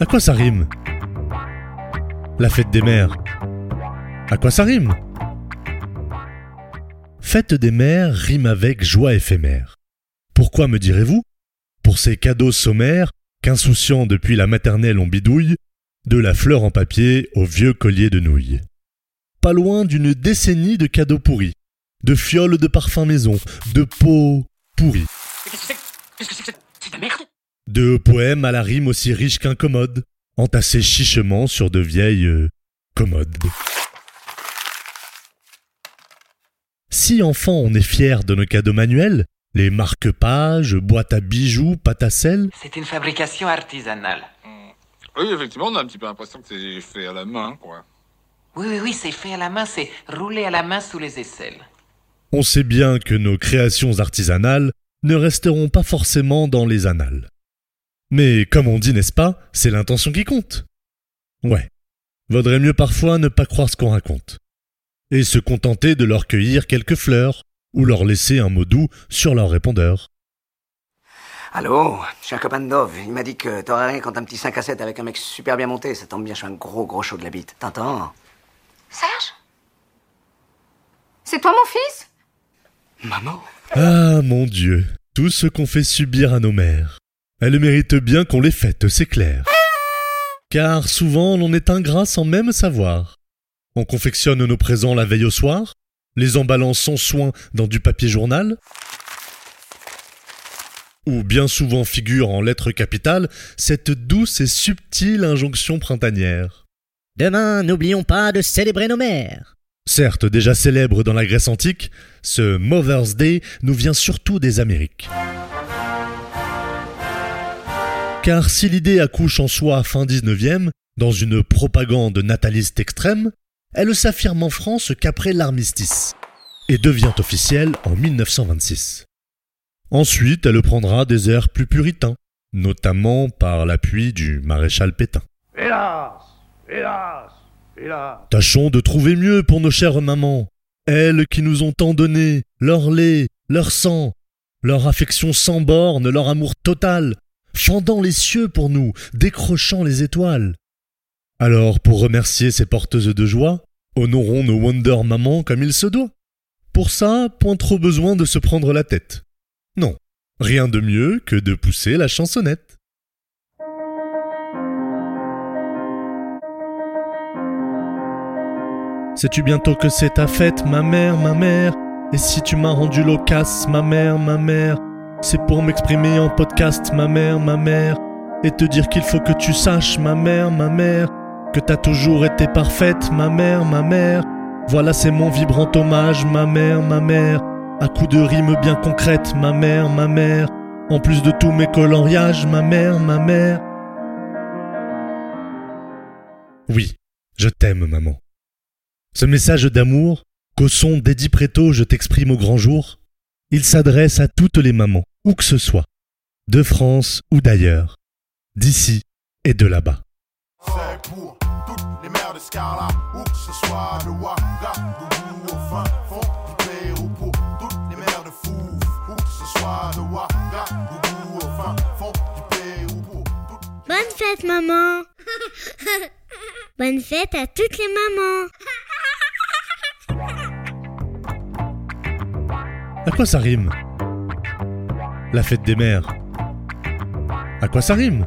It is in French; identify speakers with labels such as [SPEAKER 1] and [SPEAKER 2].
[SPEAKER 1] À quoi ça rime La fête des mères. À quoi ça rime Fête des mères rime avec joie éphémère. Pourquoi me direz-vous? Pour ces cadeaux sommaires qu'insouciants depuis la maternelle on bidouille, de la fleur en papier au vieux collier de nouilles. Pas loin d'une décennie de cadeaux pourris, de fioles de parfum maison, de pots pourris.
[SPEAKER 2] Qu'est-ce que c'est que c'est de la
[SPEAKER 1] De poèmes à la rime aussi riche qu'incommode, entassés chichement sur de vieilles euh, commodes. Si enfant on est fier de nos cadeaux manuels, les marque-pages, boîtes à bijoux, pâtes à sel,
[SPEAKER 2] C'est une fabrication artisanale.
[SPEAKER 3] Oui, effectivement, on a un petit peu l'impression que c'est fait à la main, quoi.
[SPEAKER 2] Oui, oui, oui, c'est fait à la main, c'est roulé à la main sous les aisselles.
[SPEAKER 1] on sait bien que nos créations artisanales ne resteront pas forcément dans les annales. Mais comme on dit, n'est-ce pas, c'est l'intention qui compte. Ouais, vaudrait mieux parfois ne pas croire ce qu'on raconte, et se contenter de leur cueillir quelques fleurs, ou leur laisser un mot doux sur leur répondeur.
[SPEAKER 4] Allô, je suis un copain de Dove. Il m'a dit que t'aurais rien quand un petit 5 à 7 avec un mec super bien monté. Ça tombe bien, je suis un gros gros chaud de la bite. T'entends
[SPEAKER 5] Serge? C'est toi mon fils?
[SPEAKER 4] Maman?
[SPEAKER 1] Ah mon Dieu, tout ce qu'on fait subir à nos mères. Elles méritent bien qu'on les fête, c'est clair. Car souvent l'on est ingrat sans même savoir. On confectionne nos présents la veille au soir, les emballant sans soin dans du papier journal, où bien souvent figure en lettres capitales cette douce et subtile injonction printanière.
[SPEAKER 6] Demain, n'oublions pas de célébrer nos mères.
[SPEAKER 1] Certes déjà célèbre dans la Grèce antique, ce Mother's Day nous vient surtout des Amériques. Car si l'idée accouche en soi fin 19e, dans une propagande nataliste extrême, elle s'affirme en France qu'après l'armistice, et devient officielle en 1926. Ensuite, elle prendra des airs plus puritains, notamment par l'appui du maréchal Pétain.
[SPEAKER 7] Hélas Hélas Hélas
[SPEAKER 1] Tâchons de trouver mieux pour nos chères mamans, elles qui nous ont tant donné, leur lait, leur sang, leur affection sans borne, leur amour total, fendant les cieux pour nous, décrochant les étoiles. Alors, pour remercier ces porteuses de joie, honorons nos Wonder Mamans comme il se doit. Pour ça, point trop besoin de se prendre la tête. Non, rien de mieux que de pousser la chansonnette. Sais-tu bientôt que c'est ta fête, ma mère, ma mère? Et si tu m'as rendu loquace, ma mère, ma mère? C'est pour m'exprimer en podcast, ma mère, ma mère Et te dire qu'il faut que tu saches, ma mère, ma mère Que t'as toujours été parfaite, ma mère, ma mère Voilà c'est mon vibrant hommage, ma mère, ma mère À coups de rimes bien concrètes, ma mère, ma mère En plus de tous mes coloriages, ma mère, ma mère Oui, je t'aime, maman. Ce message d'amour, qu'au son d'Eddie Preto je t'exprime au grand jour, il s'adresse à toutes les mamans, où que ce soit, de France ou d'ailleurs, d'ici et de là-bas.
[SPEAKER 8] C'est pour toutes les mères de Scarla, où que ce soit de Ouagadougou au fin fond du Pérou. Pour toutes les mères de Fouf, où que ce soit de Ouagadougou au fin fond du Pérou. Pour toutes
[SPEAKER 9] Bonne fête, maman. Bonne fête à toutes les mamans.
[SPEAKER 1] À quoi ça rime? La fête des mères. À quoi ça rime?